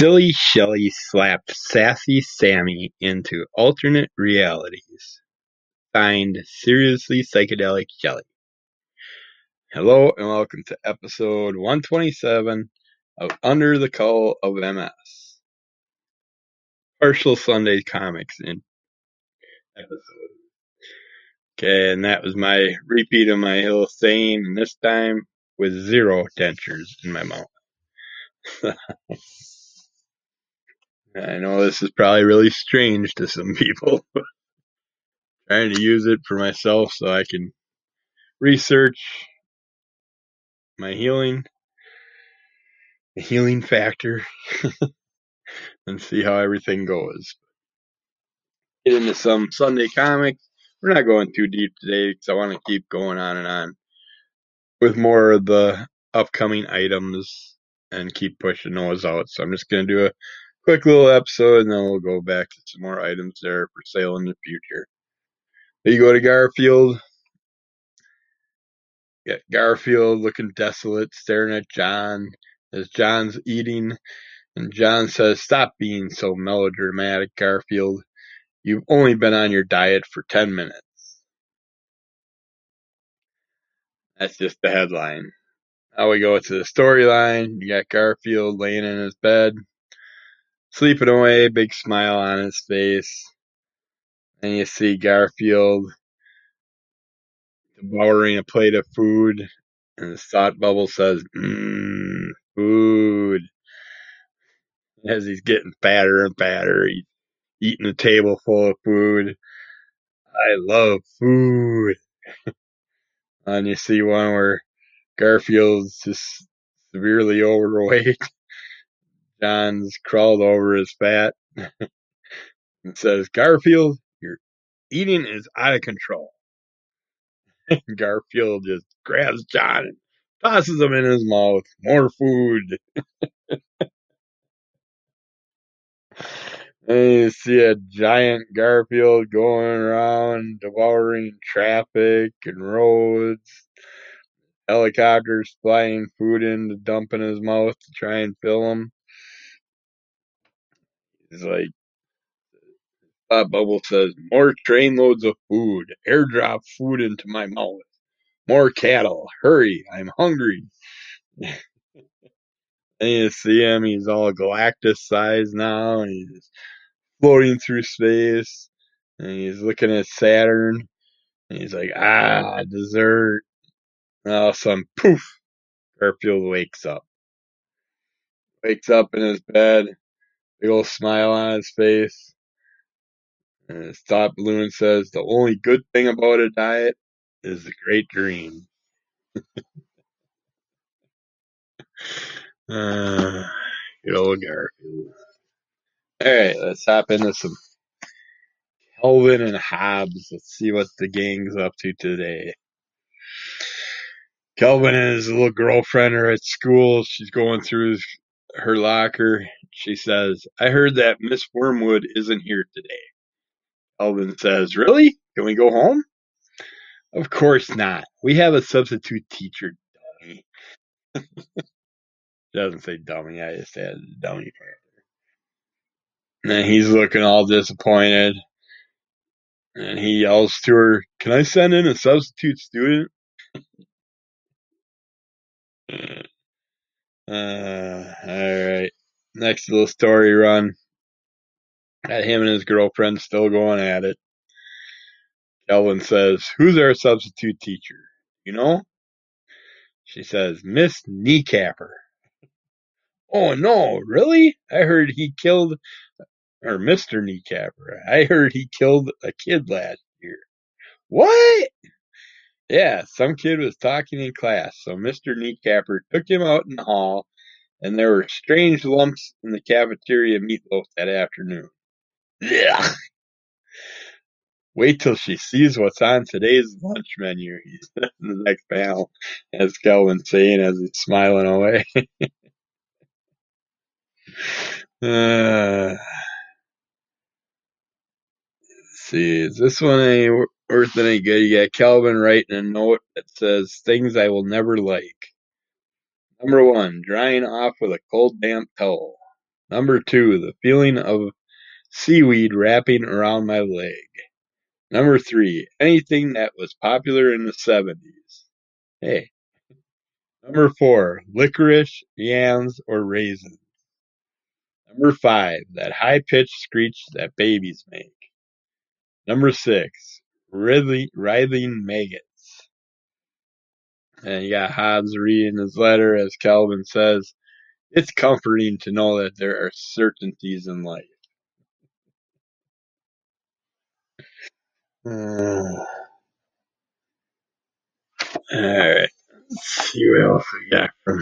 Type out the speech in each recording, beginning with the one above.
Silly Shelly slapped Sassy Sammy into alternate realities. Signed, Seriously Psychedelic Shelly. Hello and welcome to episode 127 of Under the Cowl of MS. Partial Sunday Comics in episode. Okay, and that was my repeat of my little saying, and this time with zero dentures in my mouth. I know this is probably really strange to some people. Trying to use it for myself so I can research my healing, the healing factor, and see how everything goes. Get into some Sunday comics. We're not going too deep today because I want to keep going on and on with more of the upcoming items and keep pushing those out. So I'm just going to do a quick little episode and then we'll go back to some more items there for sale in the future. You go to Garfield. Get Garfield looking desolate, staring at Jon as Jon's eating. And Jon says, Stop being so melodramatic, Garfield. You've only been on your diet for 10 minutes. That's just the headline. Now we go to the storyline. You got Garfield laying in his bed, sleeping away, big smile on his face. And you see Garfield devouring a plate of food, and the thought bubble says, mmm, food. As he's getting fatter and fatter, he's eating a table full of food. I love food. and you see one where Garfield's just severely overweight. Jon's crawled over his fat and says, Garfield, your eating is out of control. Garfield just grabs Jon and tosses him in his mouth. More food. and you see a giant Garfield going around devouring traffic and roads. Helicopters flying food in to dump in his mouth to try and fill him. He's like, Bob Bubble says, more trainloads of food. Airdrop food into my mouth. More cattle. Hurry, I'm hungry. and you see him, he's all Galactus size now, he's floating through space, and he's looking at Saturn, and he's like, ah, dessert. And all of a sudden, poof, Garfield wakes up. Wakes up in his bed, big old smile on his face. And thought balloon says, the only good thing about a diet is the great dream. uh, good old Garfield. Alright, let's hop into some Calvin and Hobbes. Let's see what the gang's up to today. Calvin and his little girlfriend are at school. She's going through her locker. She says, I heard that Miss Wormwood isn't here today. Elvin says, Really? Can we go home? Of course not. We have a substitute teacher, dummy. doesn't say dummy, I just said dummy. And he's looking all disappointed. And he yells to her, Can I send in a substitute student? uh, alright. Next little story run. Got him and his girlfriend still going at it. Calvin says, Who's our substitute teacher? You know? She says, Miss Kneecapper. Oh no, really? I heard he killed, or Mr. Kneecapper. I heard he killed a kid last year. What? Yeah, some kid was talking in class, so Mr. Kneecapper took him out in the hall, and there were strange lumps in the cafeteria meatloaf that afternoon. Ugh. Wait till she sees what's on today's lunch menu. He's in the next panel, as Calvin's saying as he's smiling away. uh, see, is this one any worth any good? You got Calvin writing a note that says things I will never like. Number one, drying off with a cold damp towel. Number two, the feeling of seaweed wrapping around my leg. Number three, anything that was popular in the seventies. Hey. Number four, licorice, yams, or raisins. Number five, that high pitched screech that babies make. Number six, writhing, maggots. And you got Hobbes reading his letter as Calvin says, it's comforting to know that there are certainties in life. Uh, Alright, let's see what else we got from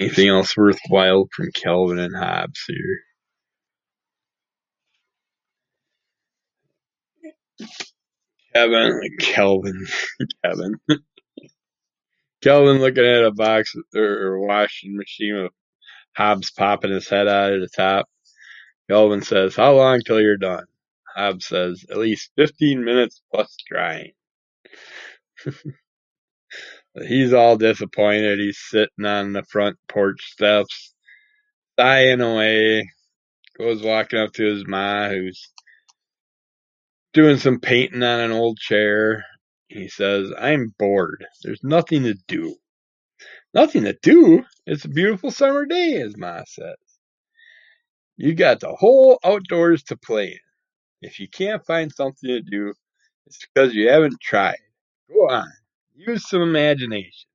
anything else worthwhile from Calvin and Hobbes here. Kevin, Kelvin, Kevin. Kelvin looking at a box or washing machine with Hobbes popping his head out of the top. Kelvin says, How long till you're done? Hobbes says, At least 15 minutes plus drying. He's all disappointed. He's sitting on the front porch steps, sighing away. Goes walking up to his ma, who's doing some painting on an old chair. He says, I'm bored. There's nothing to do. Nothing to do? It's a beautiful summer day, his ma says. You got the whole outdoors to play in. If you can't find something to do, it's because you haven't tried. Go on. Use some imagination.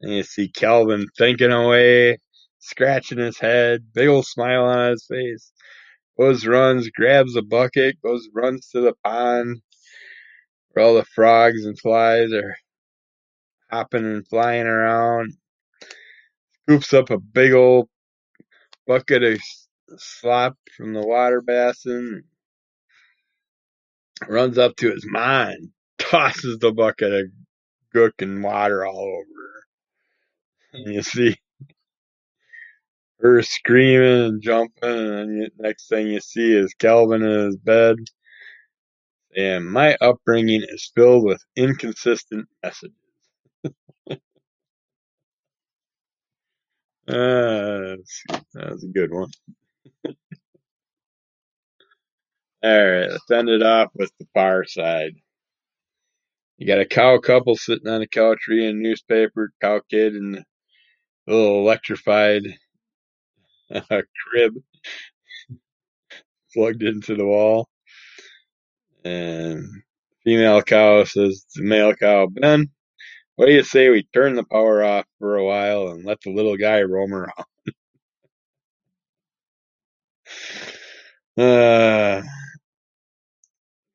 And you see Calvin thinking away, scratching his head, big old smile on his face. Goes, runs, grabs a bucket, goes, runs to the pond where all the frogs and flies are hopping and flying around. Scoops up a big old bucket of slop from the water basin. Runs up to his mind, tosses the bucket of gook and water all over. And hmm. you see her screaming and jumping, and the next thing you see is Calvin in his bed. And my upbringing is filled with inconsistent messages. Uh, that was a good one. Alright, let's end it off with the far side. You got a cow couple sitting on a cow tree in a newspaper, cow kid and a little electrified uh, crib plugged into the wall. And female cow says to male cow, Ben, what do you say we turn the power off for a while and let the little guy roam around? uh,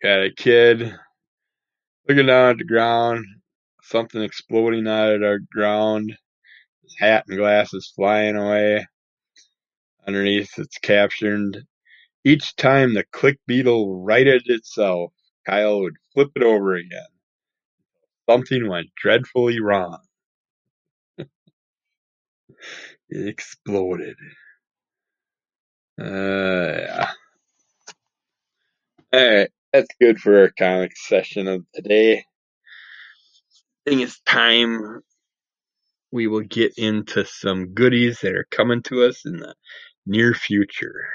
got a kid looking down at the ground, something exploding out of the ground, his hat and glasses flying away. Underneath it's captioned, each time the click beetle righted itself, Kyle would flip it over again. Something went dreadfully wrong. it exploded. Uh, yeah. Alright, that's good for our comic session of today. I think it's time we will get into some goodies that are coming to us in the near future.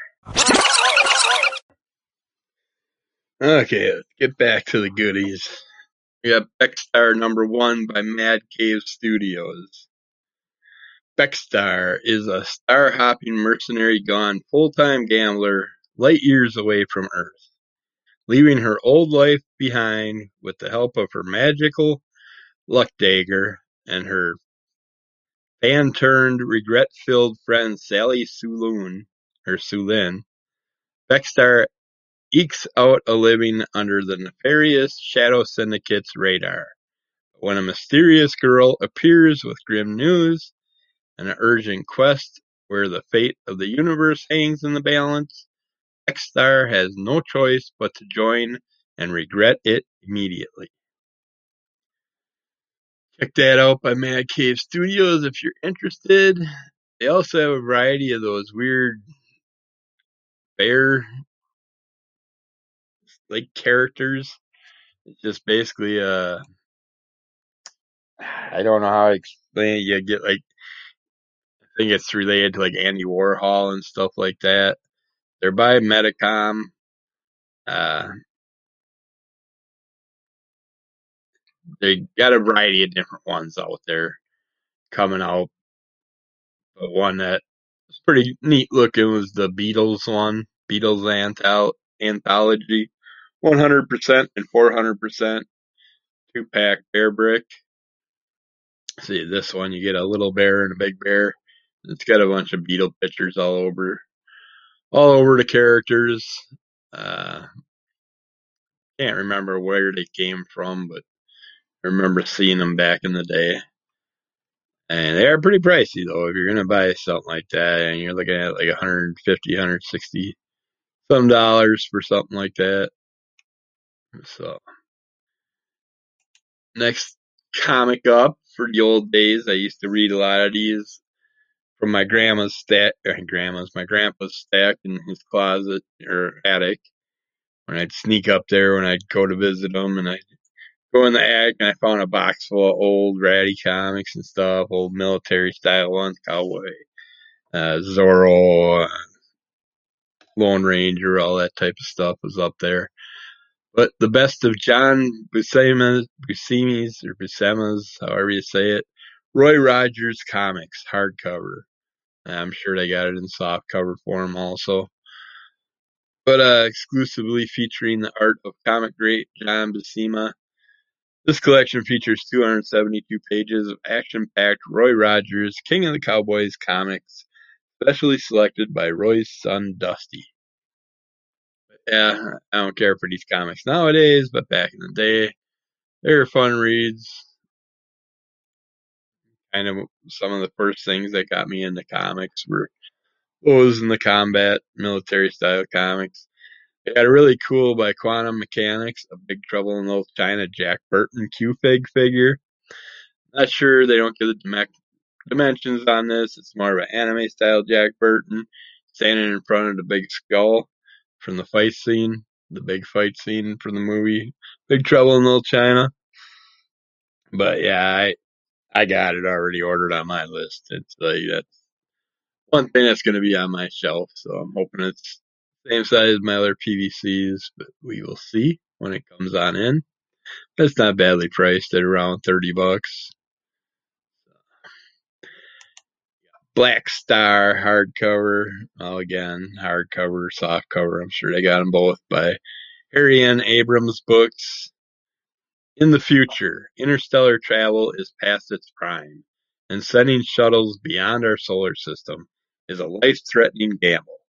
Okay, let's get back to the goodies. We got Beckstar number one by Mad Cave Studios. Beckstar is a star hopping mercenary gone full time gambler light years away from Earth. Leaving her old life behind with the help of her magical luck dagger and her fan turned regret filled friend Sally Sulin, Beckstar ekes out a living under the nefarious Shadow Syndicate's radar. When a mysterious girl appears with grim news and an urgent quest where the fate of the universe hangs in the balance, Beckstar has no choice but to join and regret it immediately. Check that out by Mad Cave Studios if you're interested. They also have a variety of those weird bear like characters. It's just basically uh I don't know how to explain it. You get like I think it's related to like Andy Warhol and stuff like that. They're by Medicom. Uh, they got a variety of different ones out there coming out. But one that was pretty neat looking was the Beatles one, Beatles Anthol- Anthology, 100% and 400% two pack bear brick. See this one, you get a little bear and a big bear. It's got a bunch of Beatle pictures all over, all over the characters. Uh, can't remember where they came from, but I remember seeing them back in the day. And they are pretty pricey though. If you're gonna buy something like that, and you're looking at like 150, 160 some dollars for something like that. So next comic up for the old days, I used to read a lot of these from my grandma's stack, or grandma's, my grandpa's stack in his closet or attic. When I'd sneak up there when I'd go to visit him, and I'd go in the attic and I found a box full of old ratty comics and stuff, old military style ones, Cowboy, uh, Zorro, uh, Lone Ranger, all that type of stuff was up there. But the best of John Buscema's, Buscemi's or Buscema's, however you say it, Roy Rogers comics, hardcover. I'm sure they got it in soft cover form also. But uh, exclusively featuring the art of comic great John Buscema. This collection features 272 pages of action-packed Roy Rogers, King of the Cowboys comics, specially selected by Roy's son Dusty. Yeah, I don't care for these comics nowadays, but back in the day, they were fun reads. Kind of some of the first things that got me into comics were those in the combat military style comics. They got a really cool by Quantum Mechanix, a Big Trouble in Little China Jack Burton Q-Fig figure. Not sure they don't give the dimensions on this. It's more of an anime style Jack Burton standing in front of the big skull from the fight scene, the big fight scene from the movie Big Trouble in Little China. But yeah, I I got it already ordered on my list. It's like that's one thing that's going to be on my shelf. So I'm hoping it's same size as my other PVCs, but we will see when it comes on in. It's not badly priced at around 30 bucks. Black Star hardcover. Well, again, hardcover, softcover. I'm sure they got them both by Harry N. Abrams books. In the future, interstellar travel is past its prime, and sending shuttles beyond our solar system is a life-threatening gamble.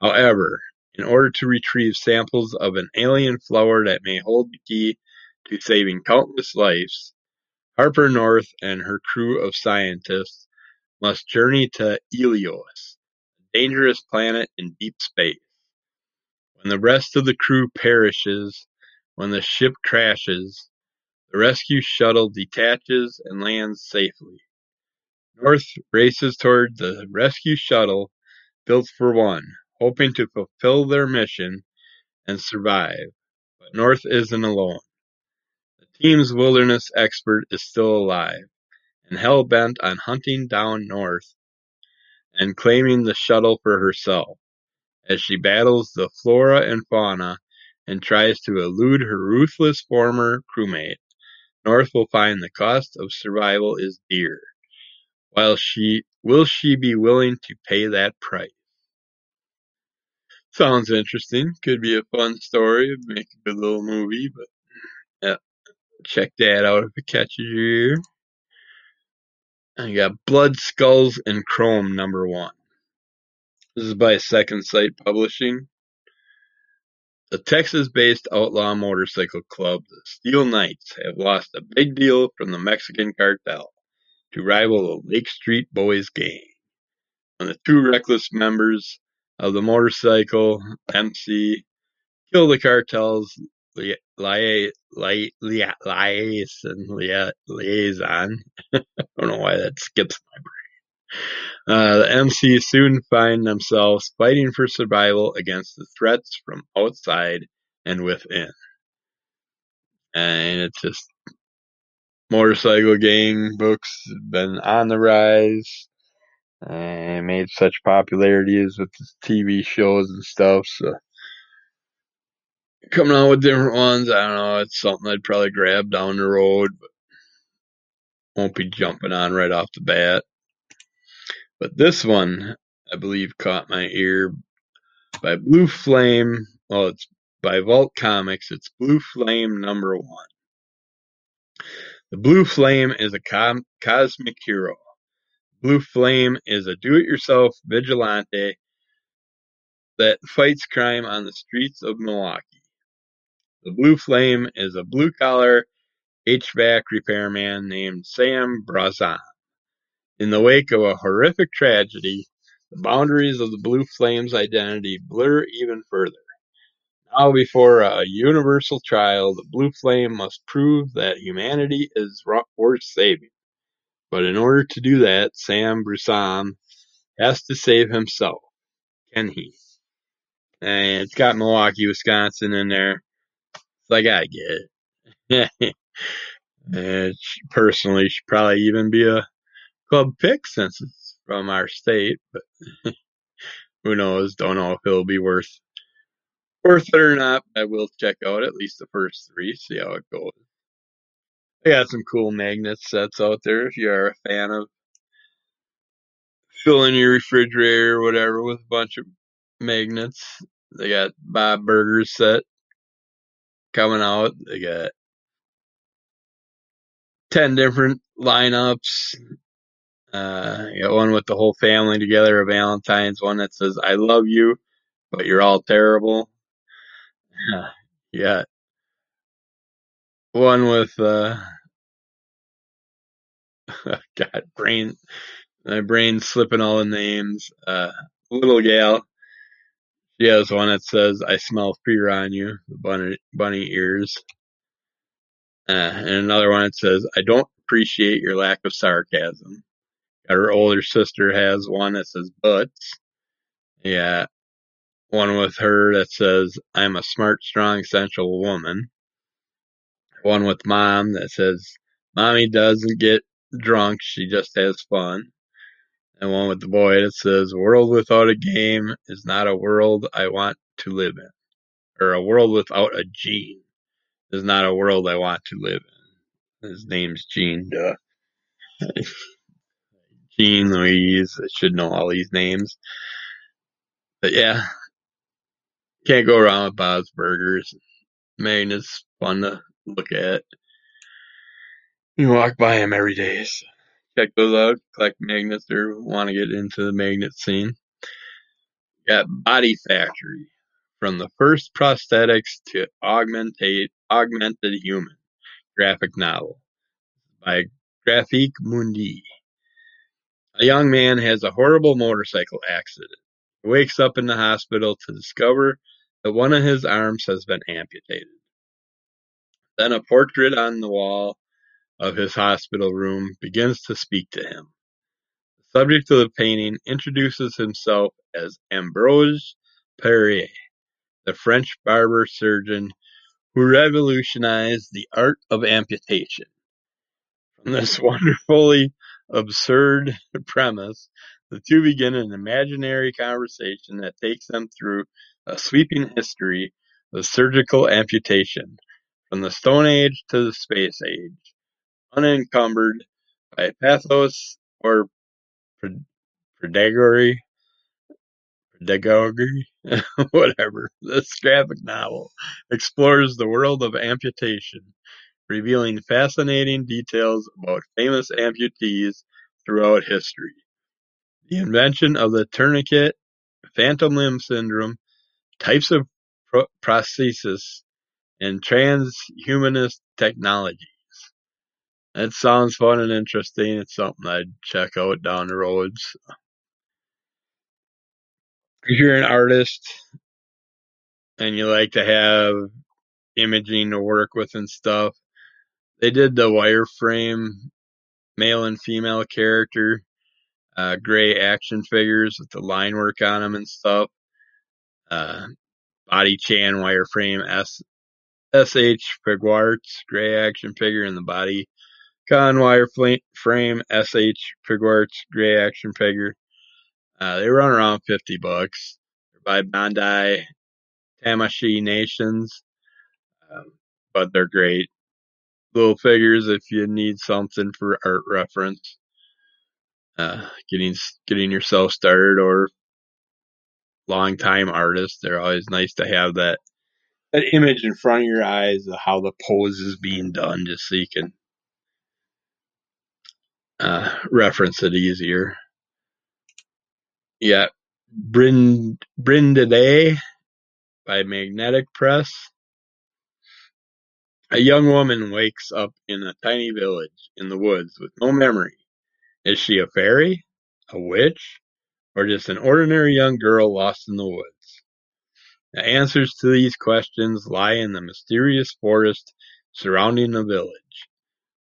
However, in order to retrieve samples of an alien flower that may hold the key to saving countless lives, Harper North and her crew of scientists must journey to Ilios, a dangerous planet in deep space. When the rest of the crew perishes, when the ship crashes, the rescue shuttle detaches and lands safely. North races toward the rescue shuttle built for one, hoping to fulfill their mission and survive. But North isn't alone. The team's wilderness expert is still alive and hell-bent on hunting down North and claiming the shuttle for herself, as she battles the flora and fauna and tries to elude her ruthless former crewmate. North will find the cost of survival is dear. While she will she be willing to pay that price? Sounds interesting. Could be a fun story. Make a good little movie, but yeah, check that out if it catches your ear. I got Blood, Skulls, and Chrome number one. This is by Second Sight Publishing. The Texas-based outlaw motorcycle club, the Steel Knights, have lost a big deal from the Mexican cartel to rival the Lake Street Boys gang. When the two reckless members of the motorcycle MC kill the cartel's liaison, liaison. I don't know why that skips my brain. Uh, the MCs soon find themselves fighting for survival against the threats from outside and within. And it's just motorcycle gang books been on the rise. Eh, and made such popularities with his TV shows and stuff. So coming out with different ones, I don't know. It's something I'd probably grab down the road, but won't be jumping on right off the bat. But this one, I believe, caught my ear by Blue Flame. Well, it's by Vault Comics. It's Blue Flame number one. The Blue Flame is a com- cosmic hero. Blue Flame is a do-it-yourself vigilante that fights crime on the streets of Milwaukee. The Blue Flame is a blue-collar HVAC repairman named Sam Brazan. In the wake of a horrific tragedy, the boundaries of the Blue Flame's identity blur even further. Now before a universal trial, the Blue Flame must prove that humanity is worth saving. But in order to do that, Sam Brazan has to save himself. Can he? And it's got Milwaukee, Wisconsin in there. Like I gotta get it. and she, personally, should probably even be a club pick since it's from our state. But who knows? Don't know if it'll be worth worth it or not. I will check out at least the first three, see how it goes. They got some cool magnet sets out there if you are a fan of filling your refrigerator or whatever with a bunch of magnets. They got Bob Burgers set coming out. They got 10 different lineups. Uh, you got one with the whole family together, a Valentine's one that says, I love you, but you're all terrible. Yeah. One with, uh, God, brain, my brain slipping all the names. Uh, little gal. She has one that says, I smell fear on you, bunny, bunny ears. Uh, and another one that says, I don't appreciate your lack of sarcasm. Her older sister has one that says butts. Yeah. One with her that says, I'm a smart, strong, sensual woman. One with mom that says, Mommy doesn't get drunk, she just has fun. And one with the boy that says, world without a game is not a world I want to live in. Or a world without a Gene is not a world I want to live in. His name's Gene, duh. Gene Louise. I should know all these names. But yeah, can't go wrong with Bob's Burgers. Magnet's fun to look at. You walk by them every day. So check those out. Collect magnets or want to get into the magnet scene. Got Body Factory. From the first prosthetics to augmented, augmented human graphic novel by Graphic Mundi. A young man has a horrible motorcycle accident. He wakes up in the hospital to discover that one of his arms has been amputated. Then a portrait on the wall of his hospital room begins to speak to him. The subject of the painting introduces himself as Ambroise Paré, the French barber surgeon who revolutionized the art of amputation. From this wonderfully absurd premise, the two begin an imaginary conversation that takes them through a sweeping history of surgical amputation, from the Stone Age to the Space Age, unencumbered by pathos or pedagogy. Pedagogy, whatever. This graphic novel explores the world of amputation, revealing fascinating details about famous amputees throughout history. The invention of the tourniquet, phantom limb syndrome, types of prosthesis, and transhumanist technologies. That sounds fun and interesting. It's something I'd check out down the roads. If you're an artist and you like to have imaging to work with and stuff, they did the wireframe male and female character, uh, gray action figures with the line work on them and stuff. Uh, Body Chan wireframe S SH Figuarts gray action figure in the body. Con wire frame SH Figuarts gray action figure. Uh, they run around fifty bucks. They're by Bandai Tamashii Nations, um, but they're great little figures if you need something for art reference. Uh, getting getting yourself started or long time artist, they're always nice to have that that image in front of your eyes of how the pose is being done, just so you can uh, reference it easier. Yeah, Brind Brindille by Magnetic Press. A young woman wakes up in a tiny village in the woods with no memory. Is she a fairy, a witch, or just an ordinary young girl lost in the woods? The answers to these questions lie in the mysterious forest surrounding the village.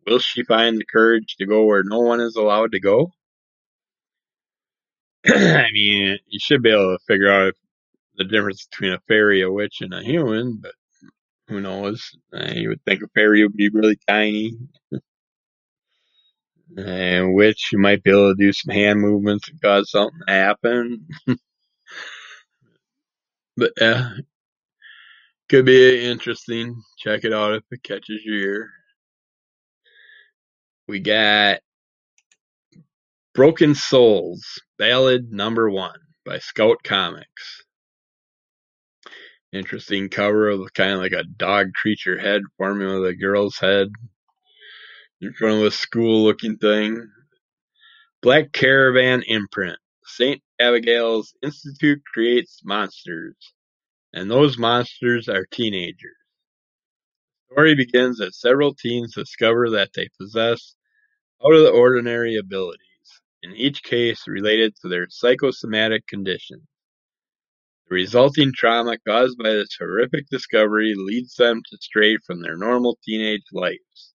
Will she find the courage to go where no one is allowed to go? I mean, you should be able to figure out the difference between a fairy, a witch, and a human, but who knows? Uh, you would think a fairy would be really tiny. and witch, you might be able to do some hand movements and cause something to happen. but yeah, could be interesting. Check it out if it catches your ear. We got Broken Souls, Ballad Number One by Scout Comics. Interesting cover of kind of like a dog creature head forming with a girl's head in front of a school looking thing. Black Caravan imprint. St. Abigail's Institute creates monsters, and those monsters are teenagers. The story begins as several teens discover that they possess out of the ordinary abilities, in each case related to their psychosomatic condition. The resulting trauma caused by this horrific discovery leads them to stray from their normal teenage lives,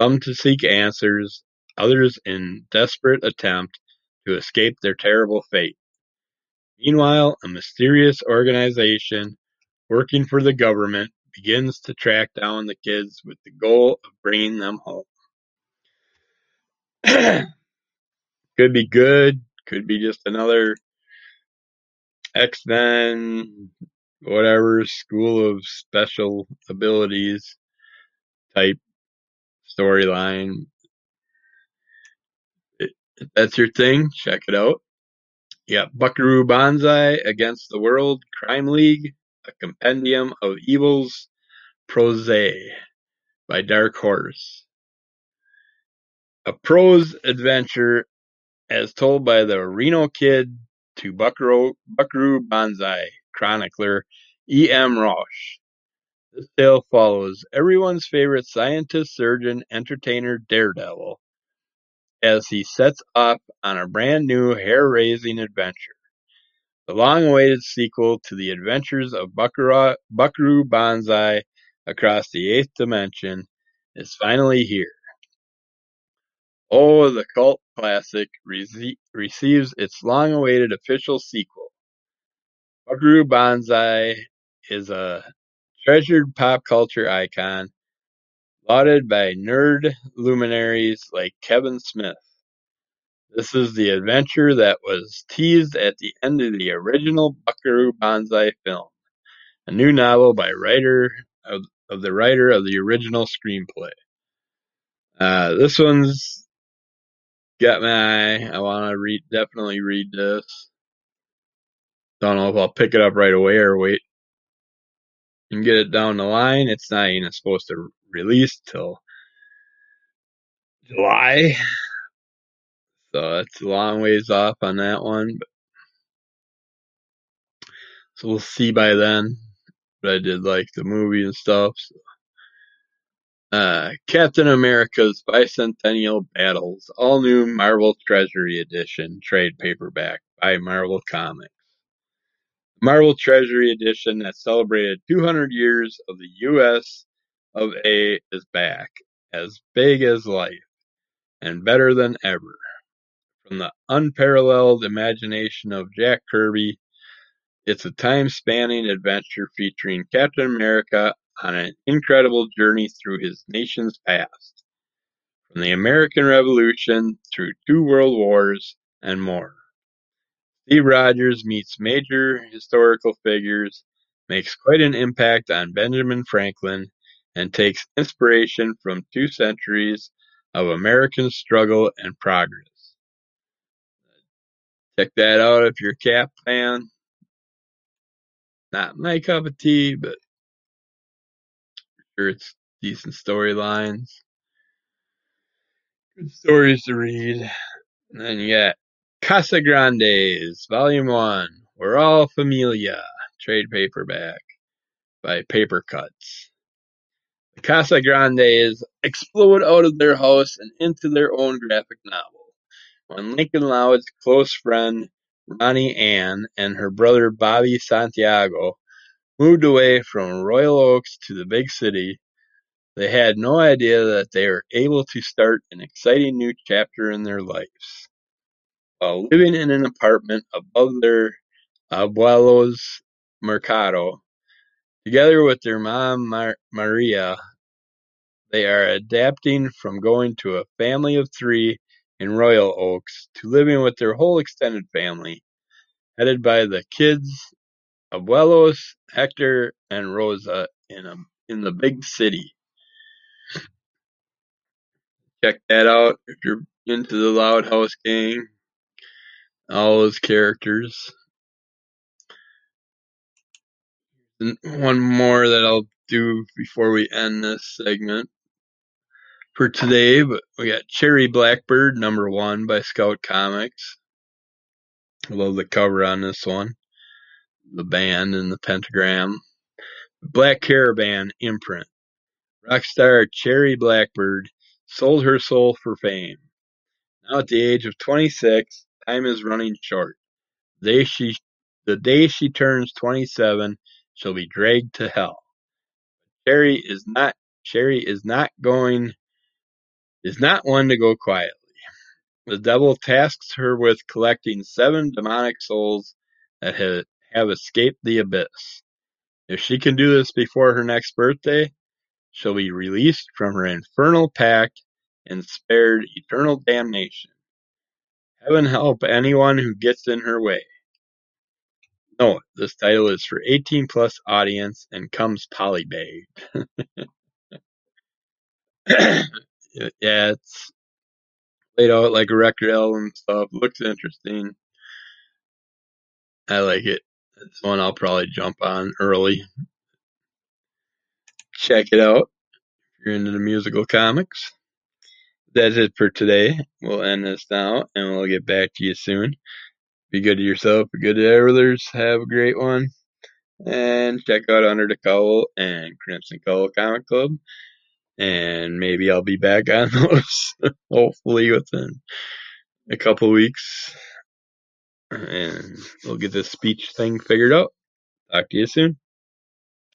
some to seek answers, others in desperate attempt to escape their terrible fate. Meanwhile, a mysterious organization working for the government begins to track down the kids with the goal of bringing them home. could be good, could be just another X-Men, whatever, School of Special Abilities type storyline. If that's your thing, check it out. Got Buckaroo Banzai Against the World Crime League, a compendium of evils prose by Dark Horse. A prose adventure as told by the Reno Kid to Buckaroo, Buckaroo Banzai chronicler E. M. Rauch. This tale follows everyone's favorite scientist, surgeon, entertainer, Daredevil, as he sets off on a brand new hair-raising adventure. The long-awaited sequel to the adventures of Buckaroo, Banzai across the eighth dimension is finally here. Oh, the cult classic rece- receives its long-awaited official sequel. Buckaroo Banzai is a treasured pop culture icon, lauded by nerd luminaries like Kevin Smith. This is the adventure that was teased at the end of the original Buckaroo Banzai film, a new novel by writer of, of the writer of the original screenplay. Uh, this one's got my eye. I want to read, definitely read this. Don't know if I'll pick it up right away or wait and get it down the line. It's not even supposed to release till July, so it's a long ways off on that one. But, so we'll see by then. But I did like the movie and stuff. So. Uh, Captain America's Bicentennial Battles, all new Marvel Treasury Edition trade paperback by Marvel Comics. Marvel Treasury Edition that celebrated 200 years of the U.S. of A is back, as big as life, and better than ever. From the unparalleled imagination of Jack Kirby, it's a time-spanning adventure featuring Captain America on an incredible journey through his nation's past, from the American Revolution through two world wars and more. Steve Rogers meets major historical figures, makes quite an impact on Benjamin Franklin, and takes inspiration from two centuries of American struggle and progress. Check that out if you're a Cap fan. Not my cup of tea, but sure it's decent storylines. Good stories to read. And then you got Casagrandes, Volume 1. We're All Familia, trade paperback by Papercutz. The Casagrandes explode out of their house and into their own graphic novel. When Lincoln Loud's close friend Ronnie Anne and her brother Bobby Santiago moved away from Royal Oaks to the big city, they had no idea that they were able to start an exciting new chapter in their lives. While living in an apartment above their abuelo's mercado, together with their mom Mar- Maria, they are adapting from going to a family of three in Royal Oaks to living with their whole extended family, headed by the kids Abuelos, Hector, and Rosa in a, in the big city. Check that out if you're into the Loud House Gang. All those characters. And one more that I'll do before we end this segment for today, but we got Cherry Blackbird number one by Scout Comics. I love the cover on this one. The band and the pentagram. Black Caravan imprint. Rock star Cherry Blackbird sold her soul for fame. Now at the age of 26, time is running short. The day she, the day she turns 27, she'll be dragged to hell. Cherry is not Cherry is not going is not one to go quietly. The devil tasks her with collecting seven demonic souls that have, escaped the abyss. If she can do this before her next birthday, she'll be released from her infernal pact and spared eternal damnation. Heaven help anyone who gets in her way. Note, this title is for 18 plus audience and comes polybagged. yeah, it's laid out like a record album stuff. Looks interesting. I like it. It's one I'll probably jump on early. Check it out if you're into the musical comics. That's it for today. We'll end this now and we'll get back to you soon. Be good to yourself, be good to others. Have a great one. And check out Under the Cowl and Crimson Cowl Comic Club. And maybe I'll be back on those, hopefully within a couple weeks. And we'll get this speech thing figured out. Talk to you soon.